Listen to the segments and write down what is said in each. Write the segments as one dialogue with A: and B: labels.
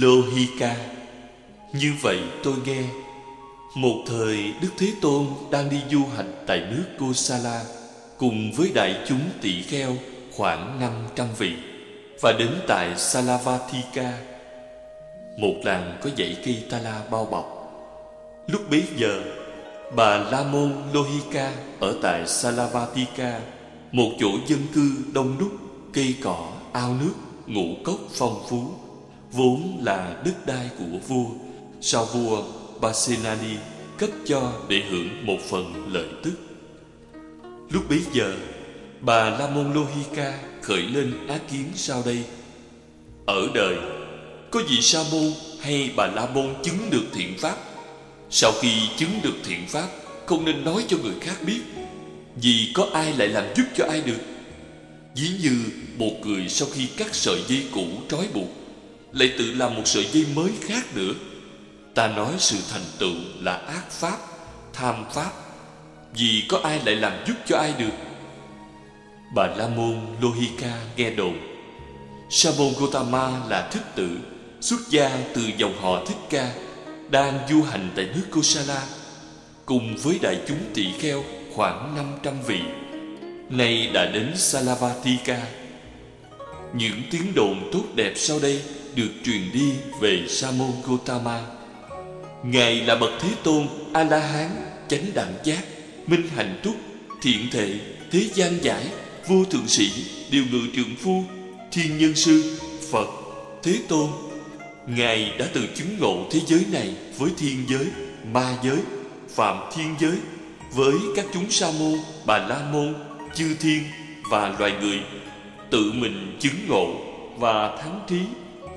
A: Lohika Như vậy tôi nghe Một thời Đức Thế Tôn đang đi du hành tại nước Kosala Cùng với đại chúng tỷ kheo khoảng 500 vị Và đến tại Salavatika Một làng có dãy cây tala bao bọc. Lúc bấy giờ Bà La Môn Lohika ở tại Salavatika Một chỗ dân cư đông đúc Cây cỏ, ao nước, ngũ cốc phong phú. Vốn là đất đai của vua. Sau vua Basenani cấp cho để hưởng một phần lợi tức. Lúc bấy giờ, Bà La Môn Lohika khởi lên á kiến sau đây. Ở đời, Có vị Sa môn hay bà La Môn chứng được thiện pháp? Sau khi chứng được thiện pháp, Không nên nói cho người khác biết, Vì có ai lại làm giúp cho ai được. Ví như một người sau khi cắt sợi dây cũ trói buộc lại tự làm một sợi dây mới khác nữa. Ta nói sự thành tựu là ác pháp, Tham pháp. Vì có ai lại làm giúp cho ai được? Bà La Môn Lohika nghe đồn Sa môn Gotama là thích tử, Xuất gia từ dòng họ Thích Ca, Đang du hành tại nước Kosala Cùng với đại chúng tỳ kheo khoảng 500 vị. Nay đã đến Salavatika Những tiếng đồn tốt đẹp sau đây được truyền đi về Sa môn Gotama Ngài là bậc Thế Tôn A-la-hán, Chánh đẳng giác, Minh hạnh túc, Thiện thệ Thế gian giải, Vô thượng sĩ, Điều ngự trượng phu, Thiên nhân sư, Phật, Thế Tôn Ngài đã từ chứng ngộ thế giới này Với thiên giới, Ma giới, Phạm thiên giới, Với các chúng sa môn, Bà la môn, Chư thiên Và loài người, Tự mình chứng ngộ Và thắng trí.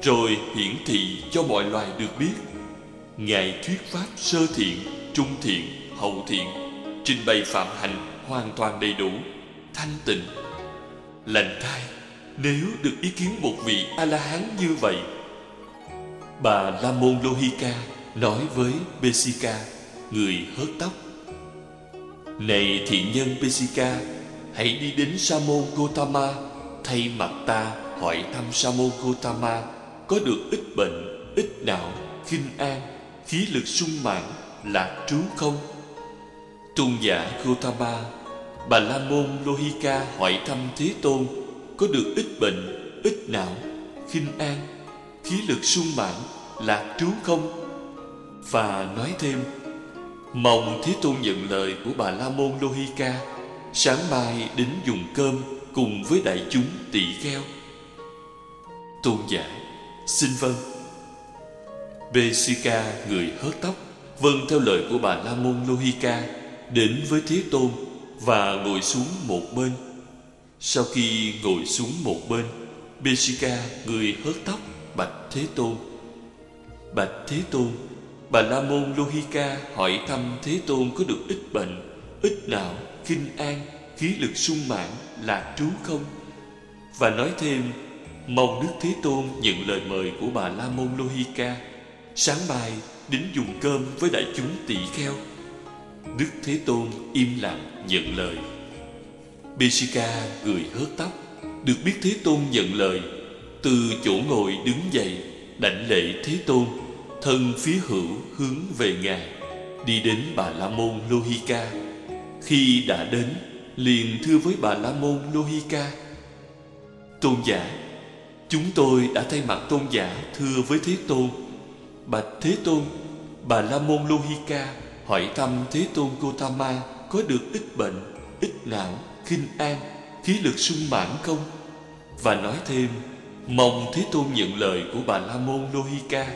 A: Rồi hiển thị cho mọi loài được biết. Ngài thuyết pháp sơ thiện, Trung thiện, Hậu thiện, Trình bày phạm hạnh hoàn toàn đầy đủ, Thanh tịnh. Lành thai, Nếu được ý kiến một vị A-la-hán như vậy. Bà La Môn Lohika nói với Besika Người hớt tóc. Này thiện nhân Besika Hãy đi đến Sa môn Gotama Thay mặt ta hỏi thăm Sa môn Gotama có được ít bệnh, ít não, khinh an Khí lực sung mãn, lạc trú không? Tôn giả Gautama, Bà La Môn Lohika hỏi thăm Thế Tôn Có được ít bệnh, ít não, khinh an Khí lực sung mãn, lạc trú không? Và nói thêm Mong Thế Tôn nhận lời của bà La Môn Lohika Sáng mai đến dùng cơm cùng với đại chúng tỳ kheo. Tôn giả Xin vâng. Besika người hớt tóc Vâng theo lời của bà La Môn Lohika Đến với Thế Tôn Và ngồi xuống một bên. Sau khi ngồi xuống một bên Besika người hớt tóc Bạch Thế Tôn. Bạch Thế Tôn Bà La Môn Lohika hỏi thăm Thế Tôn có được ít bệnh Ít não, kinh an, khí lực sung mãn, lạc trú không? Và nói thêm Mong Đức Thế Tôn nhận lời mời của bà La Môn Lohika. Sáng mai, đến dùng cơm với đại chúng tỳ kheo. Đức Thế Tôn im lặng nhận lời. Besika cười hớt tóc. Được biết Thế Tôn nhận lời, Từ chỗ ngồi đứng dậy, Đảnh lễ Thế Tôn, Thân phía hữu hướng về Ngài, Đi đến Bà La Môn Lohika. Khi đã đến, Liền thưa với Bà La Môn Lohika. Tôn giả Chúng tôi đã thay mặt tôn giả thưa với Thế Tôn Bạch Thế Tôn Bà La Môn Lohika hỏi thăm Thế Tôn Gotama có được ít bệnh, ít não, khinh an, khí lực sung mãn không? Và nói thêm, mong Thế Tôn nhận lời của bà La Môn Lohika,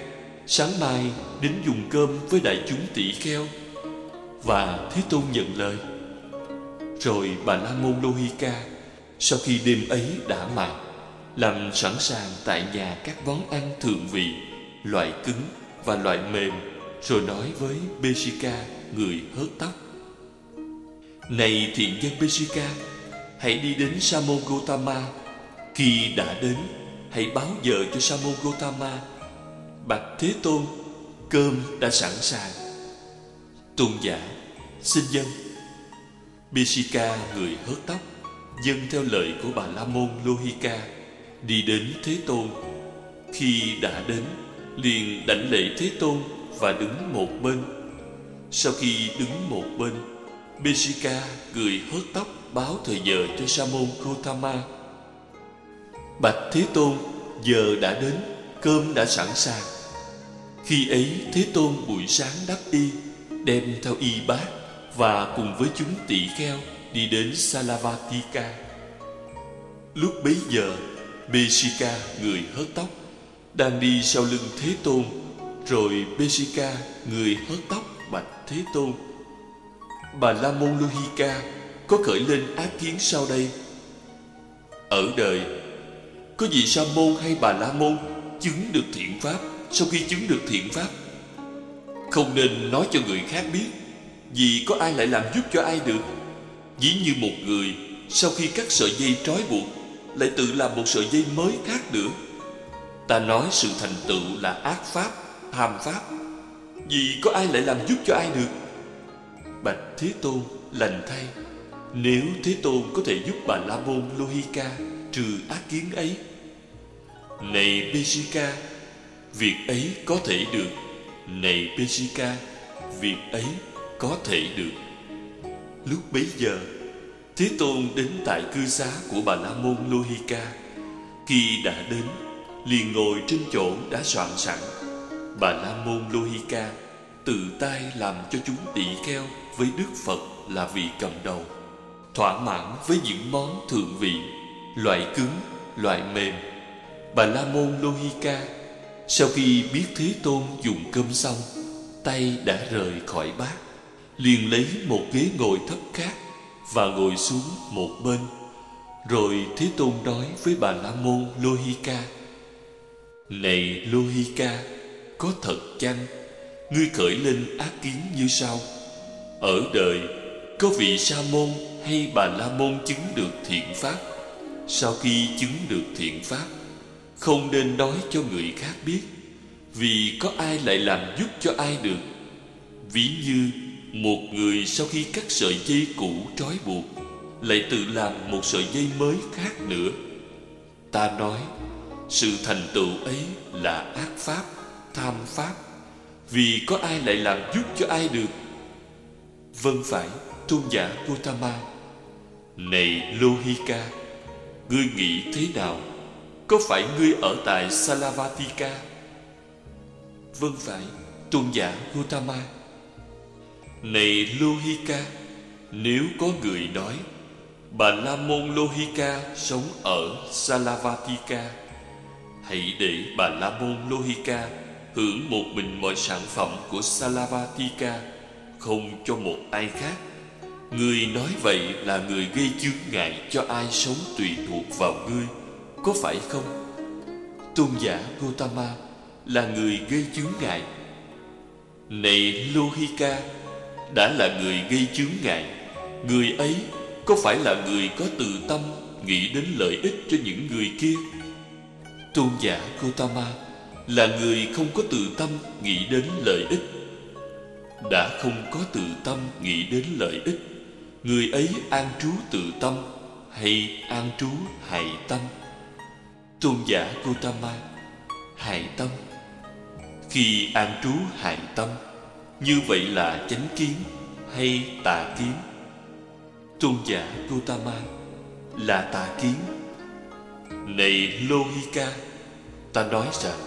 A: sáng mai đến dùng cơm với đại chúng tỷ kheo. Và Thế Tôn nhận lời. Rồi bà La Môn Lohika, sau khi đêm ấy đã mạng làm sẵn sàng tại nhà các món ăn thượng vị, loại cứng và loại mềm rồi nói với Besika, người hớt tóc. Này thiện nhân Besika, Hãy đi đến Samo Gotama Khi đã đến Hãy báo giờ cho Samo Gotama Bạch Thế Tôn Cơm đã sẵn sàng. Tôn giả Xin dân. Besika, người hớt tóc Dân theo lời của bà La Môn Lohika. Đi đến Thế Tôn. Khi đã đến, Liền đảnh lễ Thế Tôn Và đứng một bên. Sau khi đứng một bên Beshika cười hớt tóc Báo thời giờ cho Sa môn Bạch Thế Tôn, Giờ đã đến, Cơm đã sẵn sàng. Khi ấy, Thế Tôn buổi sáng đắp y, Đem theo y bát Và cùng với chúng tỳ kheo Đi đến Salavatika Lúc bấy giờ Beshika người hớt tóc. Đang đi sau lưng Thế Tôn, Rồi Beshika người hớt tóc bạch Thế Tôn. Bà La Môn Luhika Có khởi lên ác kiến sau đây. Ở đời, Có vị Sa Môn hay bà La Môn Chứng được thiện pháp? Sau khi chứng được thiện pháp, Không nên nói cho người khác biết, Vì có ai lại làm giúp cho ai được. Ví như một người, Sau khi cắt sợi dây trói buộc lại tự làm một sợi dây mới khác nữa. Ta nói sự thành tựu là ác pháp, tham pháp. Vì có ai lại làm giúp cho ai được? Bạch thế tôn lành thay. Nếu thế tôn có thể giúp bà la môn lohika trừ ác kiến ấy, này Beshika Việc ấy có thể được. Này Beshika Việc ấy có thể được. Lúc bấy giờ Thế Tôn đến tại cư xá của Bà La Môn Lohika. Khi đã đến liền ngồi trên chỗ đã soạn sẵn. Bà La Môn Lohika tự tay làm cho chúng tỳ kheo với Đức Phật là vị cầm đầu. Thỏa mãn với những món thượng vị Loại cứng, loại mềm. Bà La Môn Lohika Sau khi biết Thế Tôn dùng cơm xong Tay đã rời khỏi bát liền lấy một ghế ngồi thấp khác và ngồi xuống một bên. Rồi thế tôn nói với bà la môn lohika, này lohika, có thật chăng? Ngươi khởi lên ác kiến như sau. Ở đời, có vị sa môn hay bà la môn chứng được thiện pháp? Sau khi chứng được thiện pháp, không nên nói cho người khác biết, vì có ai lại làm giúp cho ai được? Ví như một người sau khi cắt sợi dây cũ trói buộc, Lại tự làm một sợi dây mới khác nữa. Ta nói, Sự thành tựu ấy là ác pháp, Tham pháp. Vì có ai lại làm giúp cho ai được? Vâng phải, Tôn giả Gautama. Này Lohika, Ngươi nghĩ thế nào? Có phải ngươi ở tại Salavatika Vâng phải, Tôn giả Gautama này Lohika, Nếu có người nói, Bà La Môn Lohika sống ở Salavatika Hãy để bà La Môn Lohika Hưởng một mình mọi sản phẩm của Salavatika Không cho một ai khác Người nói vậy là người gây chướng ngại cho ai sống tùy thuộc vào ngươi, Có phải không? Tôn giả Gautama là người gây chướng ngại Này Lohika đã là người gây chướng ngại. Người ấy có phải là người có từ tâm, nghĩ đến lợi ích cho những người kia? Tôn giả Gotama là người không có từ tâm, nghĩ đến lợi ích. Đã không có từ tâm, nghĩ đến lợi ích, người ấy an trú từ tâm hay an trú hại tâm? Tôn giả Gotama hại tâm. Khi an trú hại tâm như vậy là chánh kiến hay tà kiến? Tôn giả Gautama, là tà kiến. Này Lohika Ta nói rằng,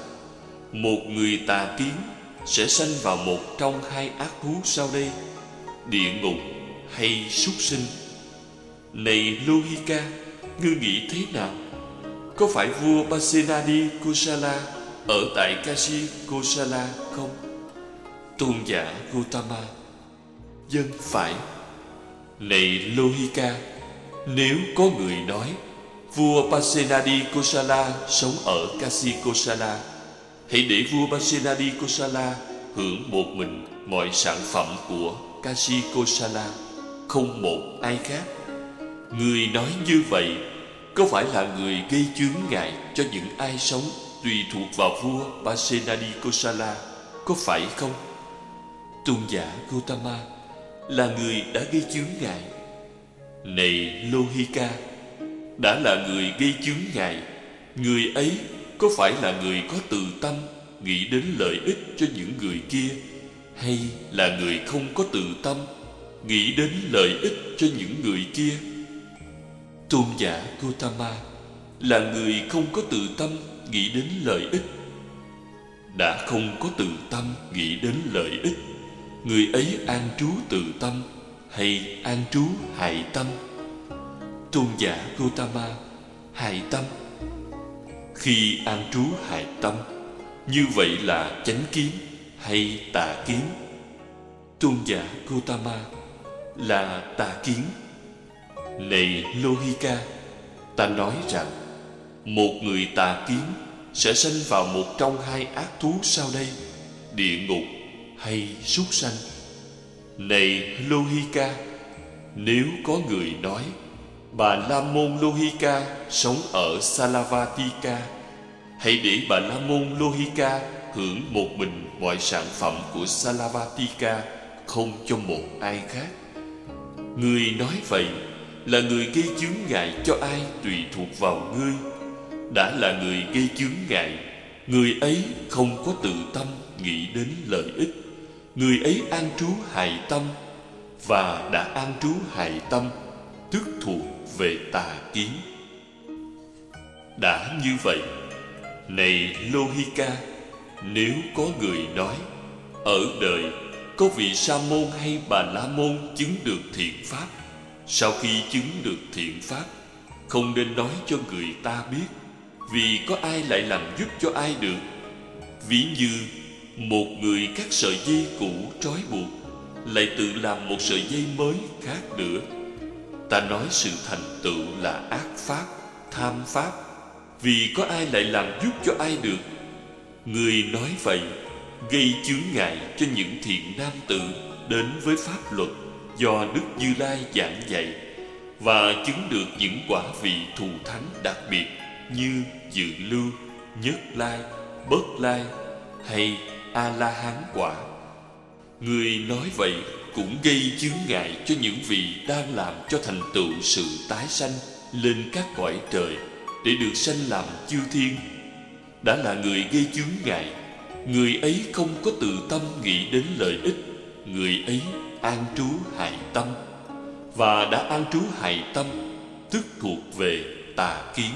A: Một người tà kiến Sẽ sanh vào một trong hai ác thú sau đây, Địa ngục hay súc sinh. Này Lohika Ngươi nghĩ thế nào? Có phải vua Pasenadi Kosala Ở tại Kashi Kosala không? Tôn giả Gautama. Dân phải. Này Lohika, Nếu có người nói, Vua Pasenadi Kosala sống ở Kasi Kosala, Hãy để vua Pasenadi Kosala hưởng một mình mọi sản phẩm của Kasi Kosala, Không một ai khác. Người nói như vậy, Có phải là người gây chướng ngại cho những ai sống Tùy thuộc vào vua Pasenadi Kosala? Có phải không? Tôn giả Gautama là người đã gây chướng ngại. Này Lohika, đã là người gây chướng ngại, người ấy có phải là người có từ tâm nghĩ đến lợi ích cho những người kia hay là người không có từ tâm nghĩ đến lợi ích cho những người kia? Tôn giả Gautama là người không có từ tâm nghĩ đến lợi ích. Đã không có từ tâm nghĩ đến lợi ích người ấy an trú từ tâm hay an trú hại tâm? Tôn giả gotama hại tâm. Khi an trú hại tâm, như vậy là chánh kiến hay tà kiến? Tôn giả gotama là tà kiến. Này Lohika, ta nói rằng, một người tà kiến sẽ sinh vào một trong hai ác thú sau đây, địa ngục hay súc sanh? Này Lohika, nếu có người nói, bà la môn Lohika sống ở Salavatika, hãy để bà la môn Lohika hưởng một mình mọi sản phẩm của Salavatika, không cho một ai khác. Người nói vậy là người gây chướng ngại cho ai tùy thuộc vào ngươi. Đã là người gây chướng ngại, người ấy không có tự tâm nghĩ đến lợi ích người ấy an trú hại tâm và đã an trú hại tâm, tức thuộc về tà kiến. Đã như vậy, này lohika nếu có người nói, ở đời, có vị sa môn hay bà la môn chứng được thiện pháp, sau khi chứng được thiện pháp, không nên nói cho người ta biết, vì có ai lại làm giúp cho ai được? Ví như một người các sợi dây cũ trói buộc lại tự làm một sợi dây mới khác nữa. Ta nói sự thành tựu là ác pháp tham pháp. Vì có ai lại làm giúp cho ai được? Người nói vậy gây chướng ngại cho những thiện nam tử đến với pháp luật do Đức Như Lai giảng dạy và chứng được những quả vị thù thắng đặc biệt như dự lưu, nhất lai, bất lai hay A-la-hán quả. Người nói vậy cũng gây chướng ngại cho những vị đang làm cho thành tựu sự tái sanh lên các cõi trời để được sanh làm chư thiên. Đã là người gây chướng ngại, người ấy không có tự tâm nghĩ đến lợi ích, người ấy an trú hại tâm và đã an trú hại tâm tức thuộc về tà kiến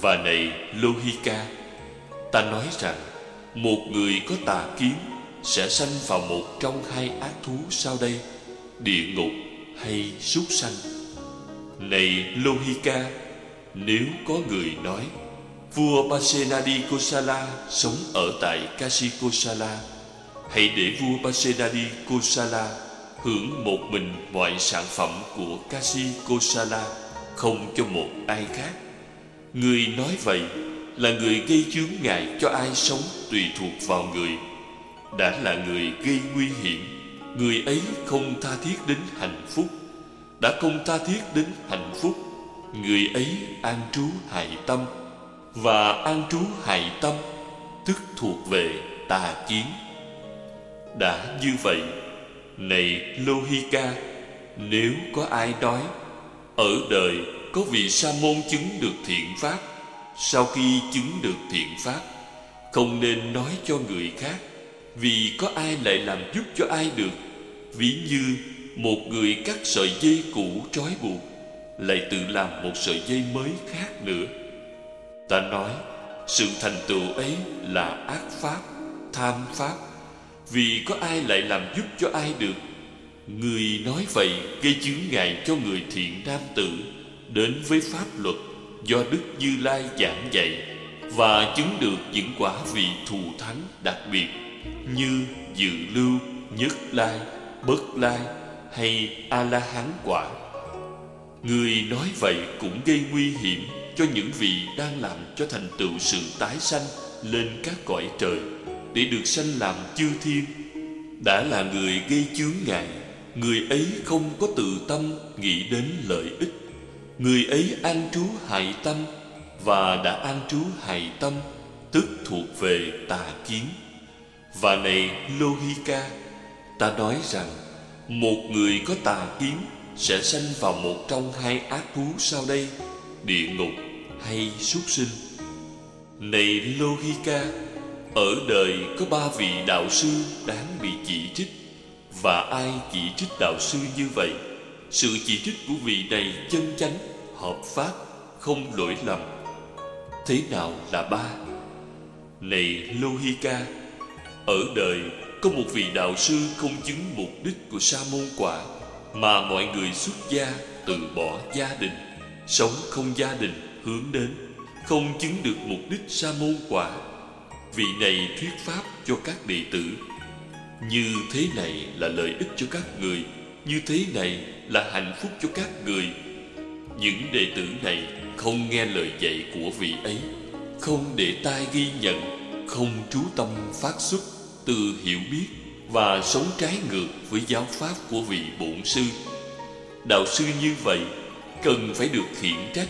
A: và này lohika ta nói rằng một người có tà kiến sẽ sanh vào một trong hai ác thú sau đây, địa ngục hay súc sanh này lohika, nếu có người nói, vua pasenadi kosala sống ở tại kashi kosala hãy để vua Pasenadi Kosala hưởng một mình mọi sản phẩm của Kashi Kosala không cho một ai khác. Người nói vậy là người gây chướng ngại cho ai sống tùy thuộc vào người. Đã là người gây nguy hiểm, người ấy không tha thiết đến hạnh phúc. Đã không tha thiết đến hạnh phúc, người ấy an trú hại tâm và an trú hại tâm tức thuộc về tà kiến đã như vậy Này Lohika Nếu có ai nói Ở đời có vị sa môn chứng được thiện pháp sau khi chứng được thiện pháp, Không nên nói cho người khác Vì có ai lại làm giúp cho ai được. Ví như một người cắt sợi dây cũ trói buộc, Lại tự làm một sợi dây mới khác nữa. Ta nói, Sự thành tựu ấy là ác pháp, Tham pháp. Vì có ai lại làm giúp cho ai được? Người nói vậy gây chướng ngại cho người thiện nam tử Đến với pháp luật do Đức Như Lai giảng dạy Và chứng được những quả vị thù thắng đặc biệt Như dự lưu, nhất lai, bất lai hay A-la-hán quả. Người nói vậy cũng gây nguy hiểm cho những vị đang làm cho thành tựu sự tái sanh lên các cõi trời. Để được sanh làm chư thiên đã là người gây chướng ngại người ấy không có tự tâm nghĩ đến lợi ích người ấy an trú hại tâm và đã an trú hại tâm, tức thuộc về tà kiến. Và này lohika ta nói rằng, một người có tà kiến sẽ sanh vào một trong hai ác thú sau đây, địa ngục hay súc sinh. Này Lohika Ở đời có ba vị đạo sư đáng bị chỉ trích, Và ai chỉ trích đạo sư như vậy? Sự chỉ trích của vị này chân chánh, hợp pháp, không lỗi lầm. Thế nào là ba? Này Lohika Ở đời có một vị đạo sư không chứng mục đích của sa môn quả Mà mọi người xuất gia từ bỏ gia đình Sống không gia đình hướng đến Không chứng được mục đích sa môn quả. Vị này thuyết pháp cho các đệ tử. Như thế này là lợi ích cho các người. Như thế này là hạnh phúc cho các người. Những đệ tử này không nghe lời dạy của vị ấy, Không để tai ghi nhận, Không trú tâm phát xuất từ hiểu biết Và sống trái ngược với giáo pháp của vị bổn sư. Đạo sư như vậy cần phải được khiển trách.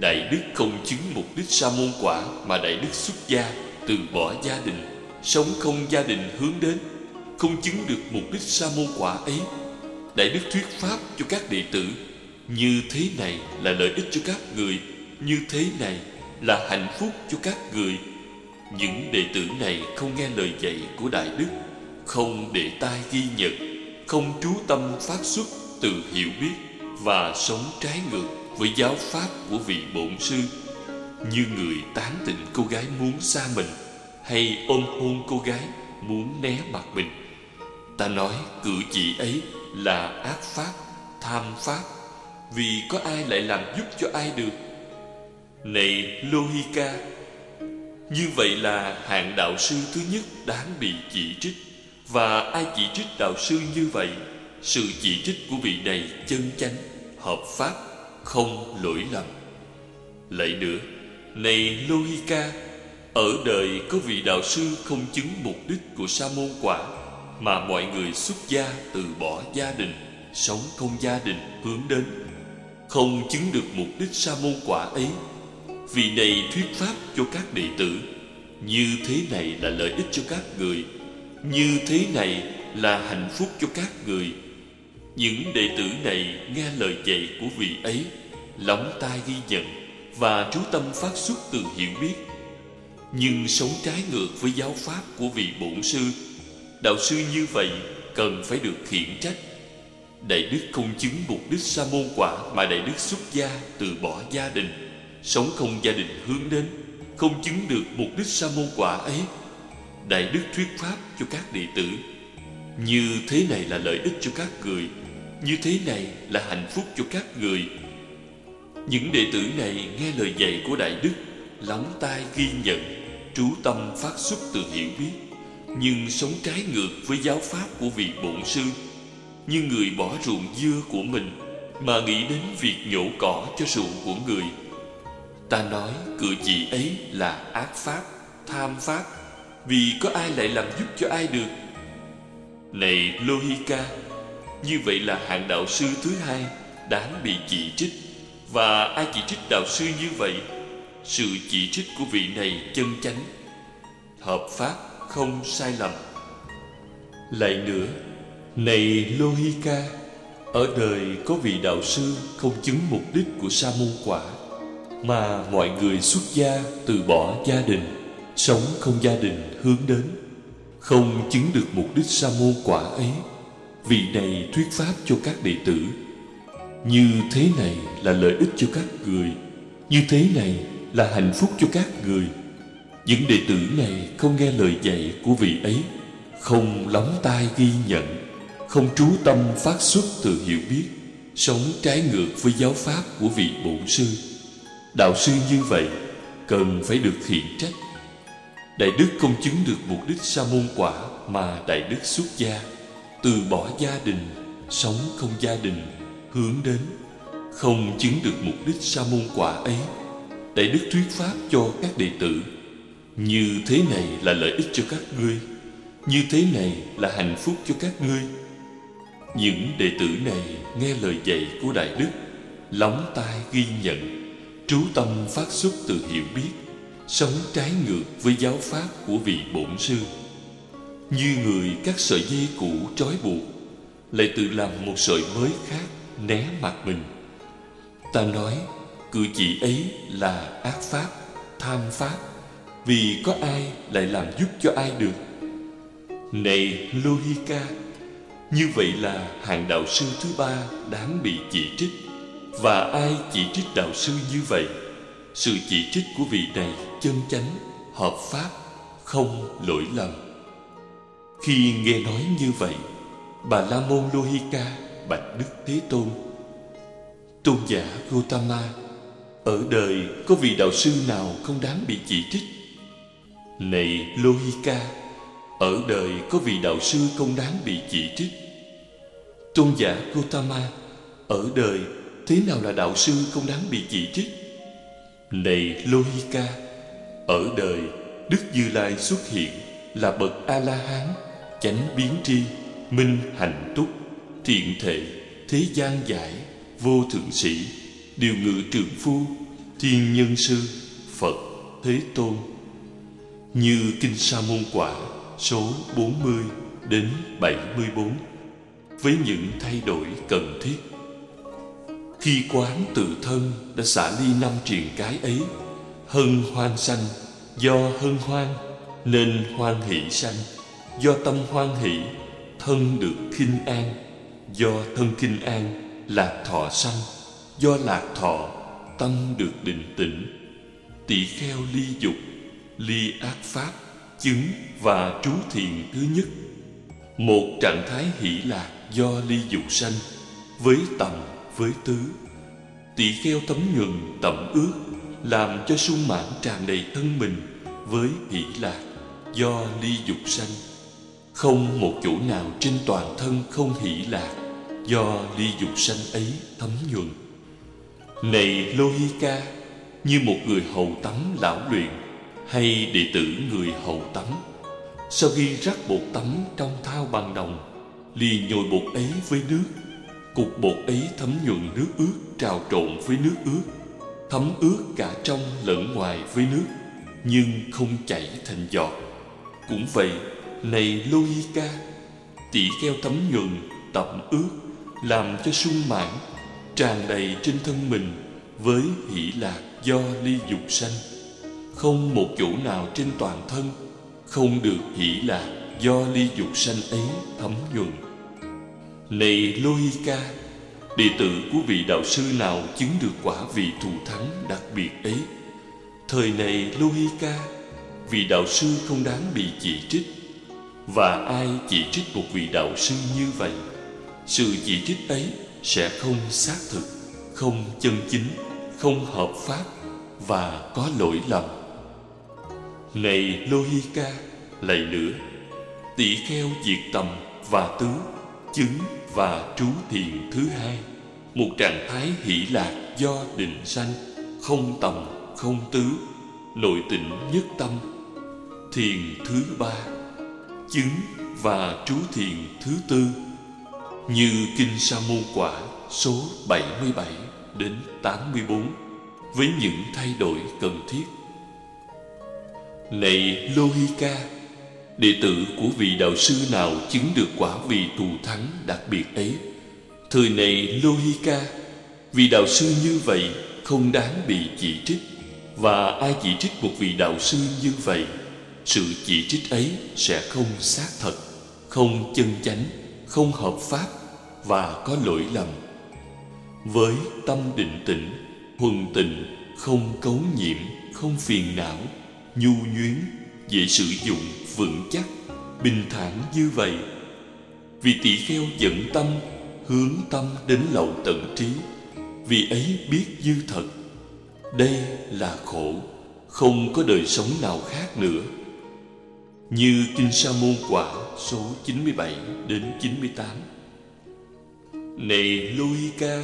A: Đại đức không chứng mục đích sa môn quả Mà đại đức xuất gia Từ bỏ gia đình, Sống không gia đình hướng đến. Không chứng được mục đích sa môn quả ấy. Đại đức thuyết pháp cho các đệ tử, Như thế này là lợi ích cho các người, Như thế này là hạnh phúc cho các người. Những đệ tử này không nghe lời dạy của Đại Đức, Không để tai ghi nhận, Không trú tâm phát xuất từ hiểu biết Và sống trái ngược với giáo pháp của vị bổn sư. Như người tán tỉnh cô gái muốn xa mình, hay ôm hôn cô gái muốn né mặt mình ta nói cử chỉ ấy là ác pháp, tham pháp. Vì có ai lại làm giúp cho ai được? Này lohika, như vậy là hạng đạo sư thứ nhất đáng bị chỉ trích. Và ai chỉ trích đạo sư như vậy? Sự chỉ trích của vị này chân chánh, hợp pháp, không lỗi lầm. Lại nữa, này lohika, ở đời có vị đạo sư không chứng mục đích của sa môn quả mà mọi người xuất gia từ bỏ gia đình, sống không gia đình hướng đến. Không chứng được mục đích sa môn quả ấy. Vì này thuyết pháp cho các đệ tử, như thế này là lợi ích cho các người, như thế này là hạnh phúc cho các người. Những đệ tử này nghe lời dạy của vị ấy, lóng tai ghi nhận và chú tâm phát xuất từ hiểu biết. Nhưng sống trái ngược với giáo pháp của vị bổn sư đạo sư như vậy cần phải được khiển trách. Đại đức không chứng mục đích sa môn quả mà đại đức xuất gia từ bỏ gia đình, sống không gia đình hướng đến, không chứng được mục đích sa môn quả ấy. Đại đức thuyết pháp cho các đệ tử, như thế này là lợi ích cho các người, như thế này là hạnh phúc cho các người. Những đệ tử này nghe lời dạy của Đại Đức, Lắng tai ghi nhận, Trú tâm phát xuất từ hiểu biết. Nhưng sống trái ngược với giáo pháp của vị bổn sư Như người bỏ ruộng dưa của mình Mà nghĩ đến việc nhổ cỏ cho ruộng của người. Ta nói cử chỉ ấy là ác pháp, tham pháp Vì có ai lại làm giúp cho ai được? Này Lohika Như vậy là hạng đạo sư thứ hai Đáng bị chỉ trích. Và ai chỉ trích đạo sư như vậy? Sự chỉ trích của vị này chân chánh Hợp pháp không sai lầm. Lại nữa, Này Lohika, Ở đời có vị đạo sư không chứng mục đích của sa môn quả, Mà mọi người xuất gia từ bỏ gia đình, Sống không gia đình hướng đến, Không chứng được mục đích sa môn quả ấy. Vị này thuyết pháp cho các đệ tử, như thế này là lợi ích cho các người, Như thế này là hạnh phúc cho các người. Những đệ tử này không nghe lời dạy của vị ấy, Không lóng tai ghi nhận, Không trú tâm phát xuất từ hiểu biết, Sống trái ngược với giáo pháp của vị bổn sư. Đạo sư như vậy, cần phải được khiển trách. Đại đức không chứng được mục đích sa môn quả Mà Đại đức xuất gia. Từ bỏ gia đình, Sống không gia đình, hướng đến không chứng được mục đích sa môn quả ấy. Đại đức thuyết pháp cho các đệ tử như thế này là lợi ích cho các ngươi. Như thế này là hạnh phúc cho các ngươi. Những đệ tử này nghe lời dạy của đại đức, lóng tai ghi nhận, trú tâm phát xuất từ hiểu biết, sống trái ngược với giáo pháp của vị bổn sư. Như người các sợi dây cũ trói buộc, lại tự làm một sợi mới khác né mặt mình. Ta nói, cử chỉ ấy là ác pháp, tham pháp vì có ai lại làm giúp cho ai được? Này lohika, như vậy là hàng đạo sư thứ ba đáng bị chỉ trích. Và ai chỉ trích đạo sư như vậy? Sự chỉ trích của vị này chân chánh, hợp pháp, không lỗi lầm. Khi nghe nói như vậy, bà la môn lohika, bạch đức thế tôn tôn giả gotama ở đời có vị đạo sư nào không đáng bị chỉ trích? Này lohika, ở đời có vị đạo sư không đáng bị chỉ trích. Tôn giả gotama ở đời thế nào là đạo sư không đáng bị chỉ trích? Này lohika, ở đời đức như lai xuất hiện là bậc a la hán chánh biến tri, minh hạnh túc, thiện thể, thế gian giải, vô thượng sĩ, điều ngự trường phu, thiên nhân sư, phật, thế tôn như kinh sa môn quả, số 40 đến 74 với những thay đổi cần thiết. Khi quán tự thân đã xả ly năm triền cái ấy, hân hoan sanh, do hân hoan nên hoan hỷ sanh, do tâm hoan hỷ, thân được khinh an, do thân khinh an lạc thọ sanh, do lạc thọ, tâm được định tĩnh. Tỷ kheo ly dục ly ác pháp, chứng và trú thiền thứ nhất. Một trạng thái hỷ lạc do ly dục sanh với tầm, với tứ. Tỷ kheo tấm nhuần tẩm ước làm cho sung mãn tràn đầy thân mình với hỷ lạc do ly dục sanh. Không một chỗ nào trên toàn thân không hỷ lạc do ly dục sanh ấy thấm nhuần. Này lohika như một người hầu tắm lão luyện hay đệ tử người hầu tắm. Sau khi rắc bột tắm trong thao bằng đồng liền nhồi bột ấy với nước. Cục bột ấy thấm nhuận nước ướt, trào trộn với nước ướt. Thấm ướt cả trong lẫn ngoài với nước, nhưng không chảy thành giọt. Cũng vậy, này loika tỉ kheo thấm nhuận tẩm ướt, Làm cho sung mãn, Tràn đầy trên thân mình Với hỷ lạc do ly dục sanh. Không một chỗ nào trên toàn thân, Không được hỷ lạc do ly dục sanh ấy thấm nhuần. Này Lohika Đệ tử của vị đạo sư nào chứng được quả vị thù thắng đặc biệt ấy? Thời này Lohika Vị đạo sư không đáng bị chỉ trích. Và ai chỉ trích một vị đạo sư như vậy, Sự chỉ trích ấy sẽ không xác thực, Không chân chính, Không hợp pháp Và có lỗi lầm. Này Lohika Lạy nữa Tỷ kheo diệt tầm và tứ Chứng và trú thiền thứ hai. Một trạng thái hỷ lạc do định sanh Không tầm, không tứ Nội tịnh nhất tâm. Thiền thứ ba chứng và trú thiền thứ tư. Như Kinh Sa môn quả số 77 đến 84 với những thay đổi cần thiết. Này Lohika, đệ tử của vị đạo sư nào chứng được quả vị thù thắng đặc biệt ấy? Thời này Lohika, vị đạo sư như vậy không đáng bị chỉ trích và ai chỉ trích một vị đạo sư như vậy sự chỉ trích ấy sẽ không xác thật không chân chánh không hợp pháp và có lỗi lầm với tâm định tĩnh huần tịnh không cấu nhiễm không phiền não nhu nhuyến dễ sử dụng vững chắc bình thản như vậy vì tỷ kheo dẫn tâm hướng tâm đến lậu tận trí vì ấy biết như thật đây là khổ không có đời sống nào khác nữa như Kinh Sa môn quả số 97 đến 98. Này Lohika,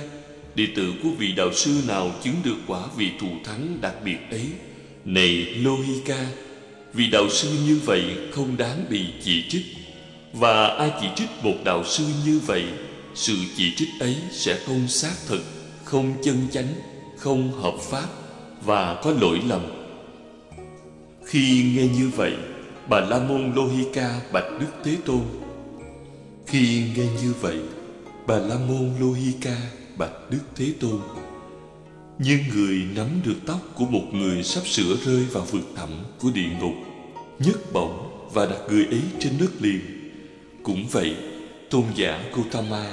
A: đệ tử của vị đạo sư nào chứng được quả vị thù thắng đặc biệt ấy? Này Lohika, vì đạo sư như vậy không đáng bị chỉ trích. Và ai chỉ trích một đạo sư như vậy, sự chỉ trích ấy sẽ không xác thực, không chân chánh, không hợp pháp và có lỗi lầm. Khi nghe như vậy, Bà La Môn Lohika bạch Đức Thế Tôn Khi nghe như vậy Bà La Môn Lohika bạch Đức Thế Tôn như người nắm được tóc của một người sắp sửa rơi vào vực thẳm của địa ngục nhấc bổng và đặt người ấy trên đất liền. Cũng vậy, tôn giả Gautama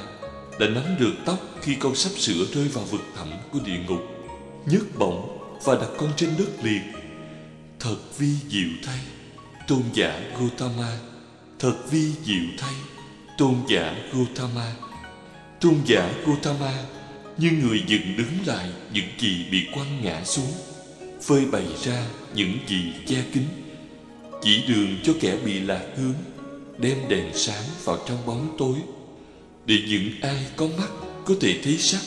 A: đã nắm được tóc khi con sắp sửa rơi vào vực thẳm của địa ngục nhấc bổng và đặt con trên đất liền. Thật vi diệu thay, tôn giả Gautama, thật vi diệu thay, tôn giả Gautama. Tôn giả Gautama như người dựng đứng lại, những gì bị quăng ngã xuống. Phơi bày ra những gì che kín. Chỉ đường cho kẻ bị lạc hướng, đem đèn sáng vào trong bóng tối. Để những ai có mắt có thể thấy sắc.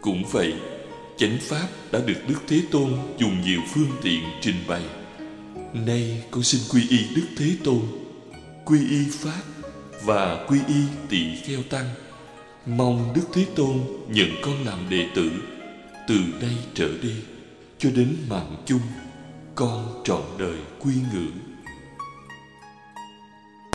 A: Cũng vậy, chánh pháp đã được đức thế tôn dùng nhiều phương tiện trình bày. Nay con xin quy y đức thế tôn, quy y pháp và quy y tỳ kheo tăng mong đức thế tôn nhận con làm đệ tử từ nay trở đi cho đến mạng chung con trọn đời quy ngưỡng.